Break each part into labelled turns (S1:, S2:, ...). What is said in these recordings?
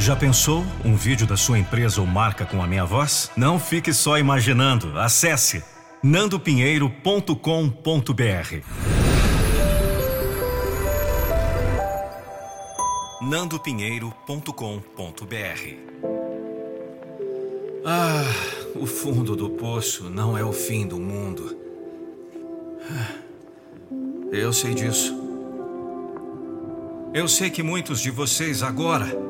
S1: Já pensou um vídeo da sua empresa ou marca com a minha voz? Não fique só imaginando. Acesse nandopinheiro.com.br. nandopinheiro.com.br Ah, o fundo do poço não é o fim do mundo. Ah, eu sei disso. Eu sei que muitos de vocês agora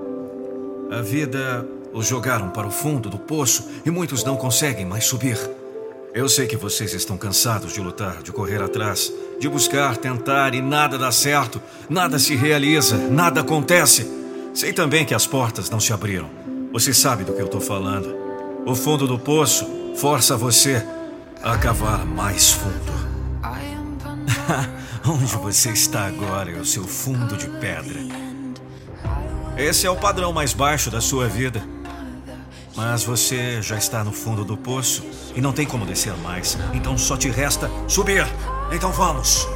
S1: a vida os jogaram para o fundo do poço e muitos não conseguem mais subir. Eu sei que vocês estão cansados de lutar, de correr atrás, de buscar, tentar e nada dá certo, nada se realiza, nada acontece. Sei também que as portas não se abriram. Você sabe do que eu estou falando. O fundo do poço força você a cavar mais fundo. Onde você está agora é o seu fundo de pedra. Esse é o padrão mais baixo da sua vida. Mas você já está no fundo do poço e não tem como descer mais. Então só te resta subir. Então vamos.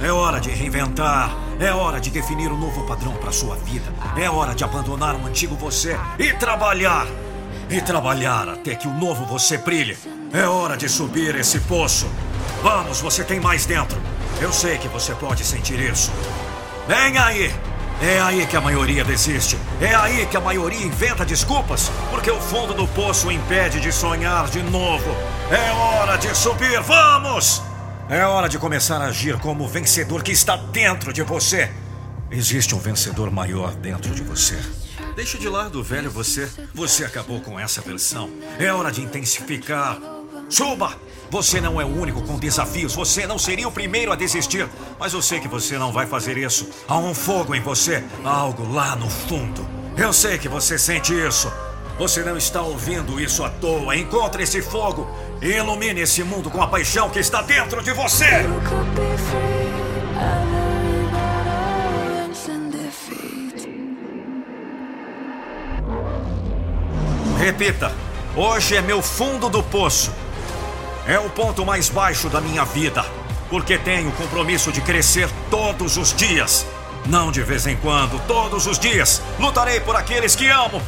S1: É hora de reinventar. É hora de definir um novo padrão para sua vida. É hora de abandonar o antigo você e trabalhar. E trabalhar até que o novo você brilhe. É hora de subir esse poço. Vamos, você tem mais dentro. Eu sei que você pode sentir isso. Vem aí! É aí que a maioria desiste. É aí que a maioria inventa desculpas, porque o fundo do poço impede de sonhar de novo. É hora de subir, vamos! É hora de começar a agir como o vencedor que está dentro de você. Existe um vencedor maior dentro de você. Deixe de lado o velho você. Você acabou com essa versão. É hora de intensificar. Suba! Você não é o único com desafios. Você não seria o primeiro a desistir. Mas eu sei que você não vai fazer isso. Há um fogo em você. Há algo lá no fundo. Eu sei que você sente isso. Você não está ouvindo isso à toa. Encontre esse fogo e ilumine esse mundo com a paixão que está dentro de você. Repita. Hoje é meu fundo do poço. É o ponto mais baixo da minha vida, porque tenho o compromisso de crescer todos os dias. Não de vez em quando, todos os dias. Lutarei por aqueles que amo.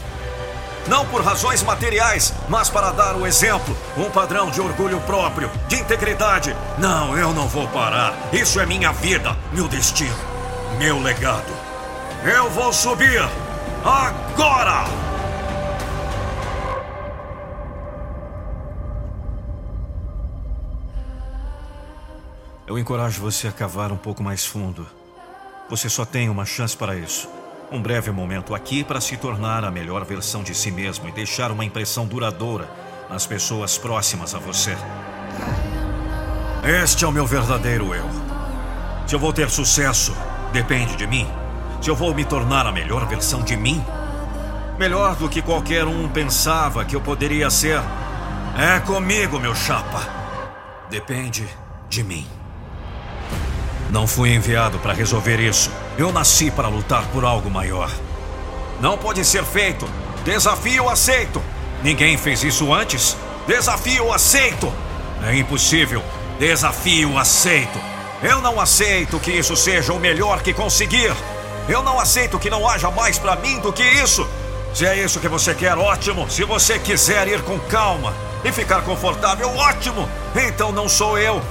S1: Não por razões materiais, mas para dar o exemplo, um padrão de orgulho próprio, de integridade. Não, eu não vou parar. Isso é minha vida, meu destino, meu legado. Eu vou subir agora! Eu encorajo você a cavar um pouco mais fundo. Você só tem uma chance para isso. Um breve momento aqui para se tornar a melhor versão de si mesmo e deixar uma impressão duradoura nas pessoas próximas a você. Este é o meu verdadeiro eu. Se eu vou ter sucesso, depende de mim. Se eu vou me tornar a melhor versão de mim, melhor do que qualquer um pensava que eu poderia ser, é comigo, meu chapa. Depende de mim. Não fui enviado para resolver isso. Eu nasci para lutar por algo maior. Não pode ser feito. Desafio aceito. Ninguém fez isso antes. Desafio aceito. É impossível. Desafio aceito. Eu não aceito que isso seja o melhor que conseguir. Eu não aceito que não haja mais para mim do que isso. Se é isso que você quer, ótimo. Se você quiser ir com calma e ficar confortável, ótimo. Então não sou eu.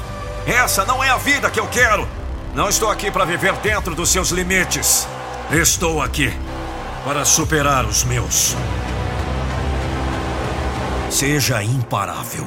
S1: Essa não é a vida que eu quero. Não estou aqui para viver dentro dos seus limites. Estou aqui para superar os meus. Seja imparável.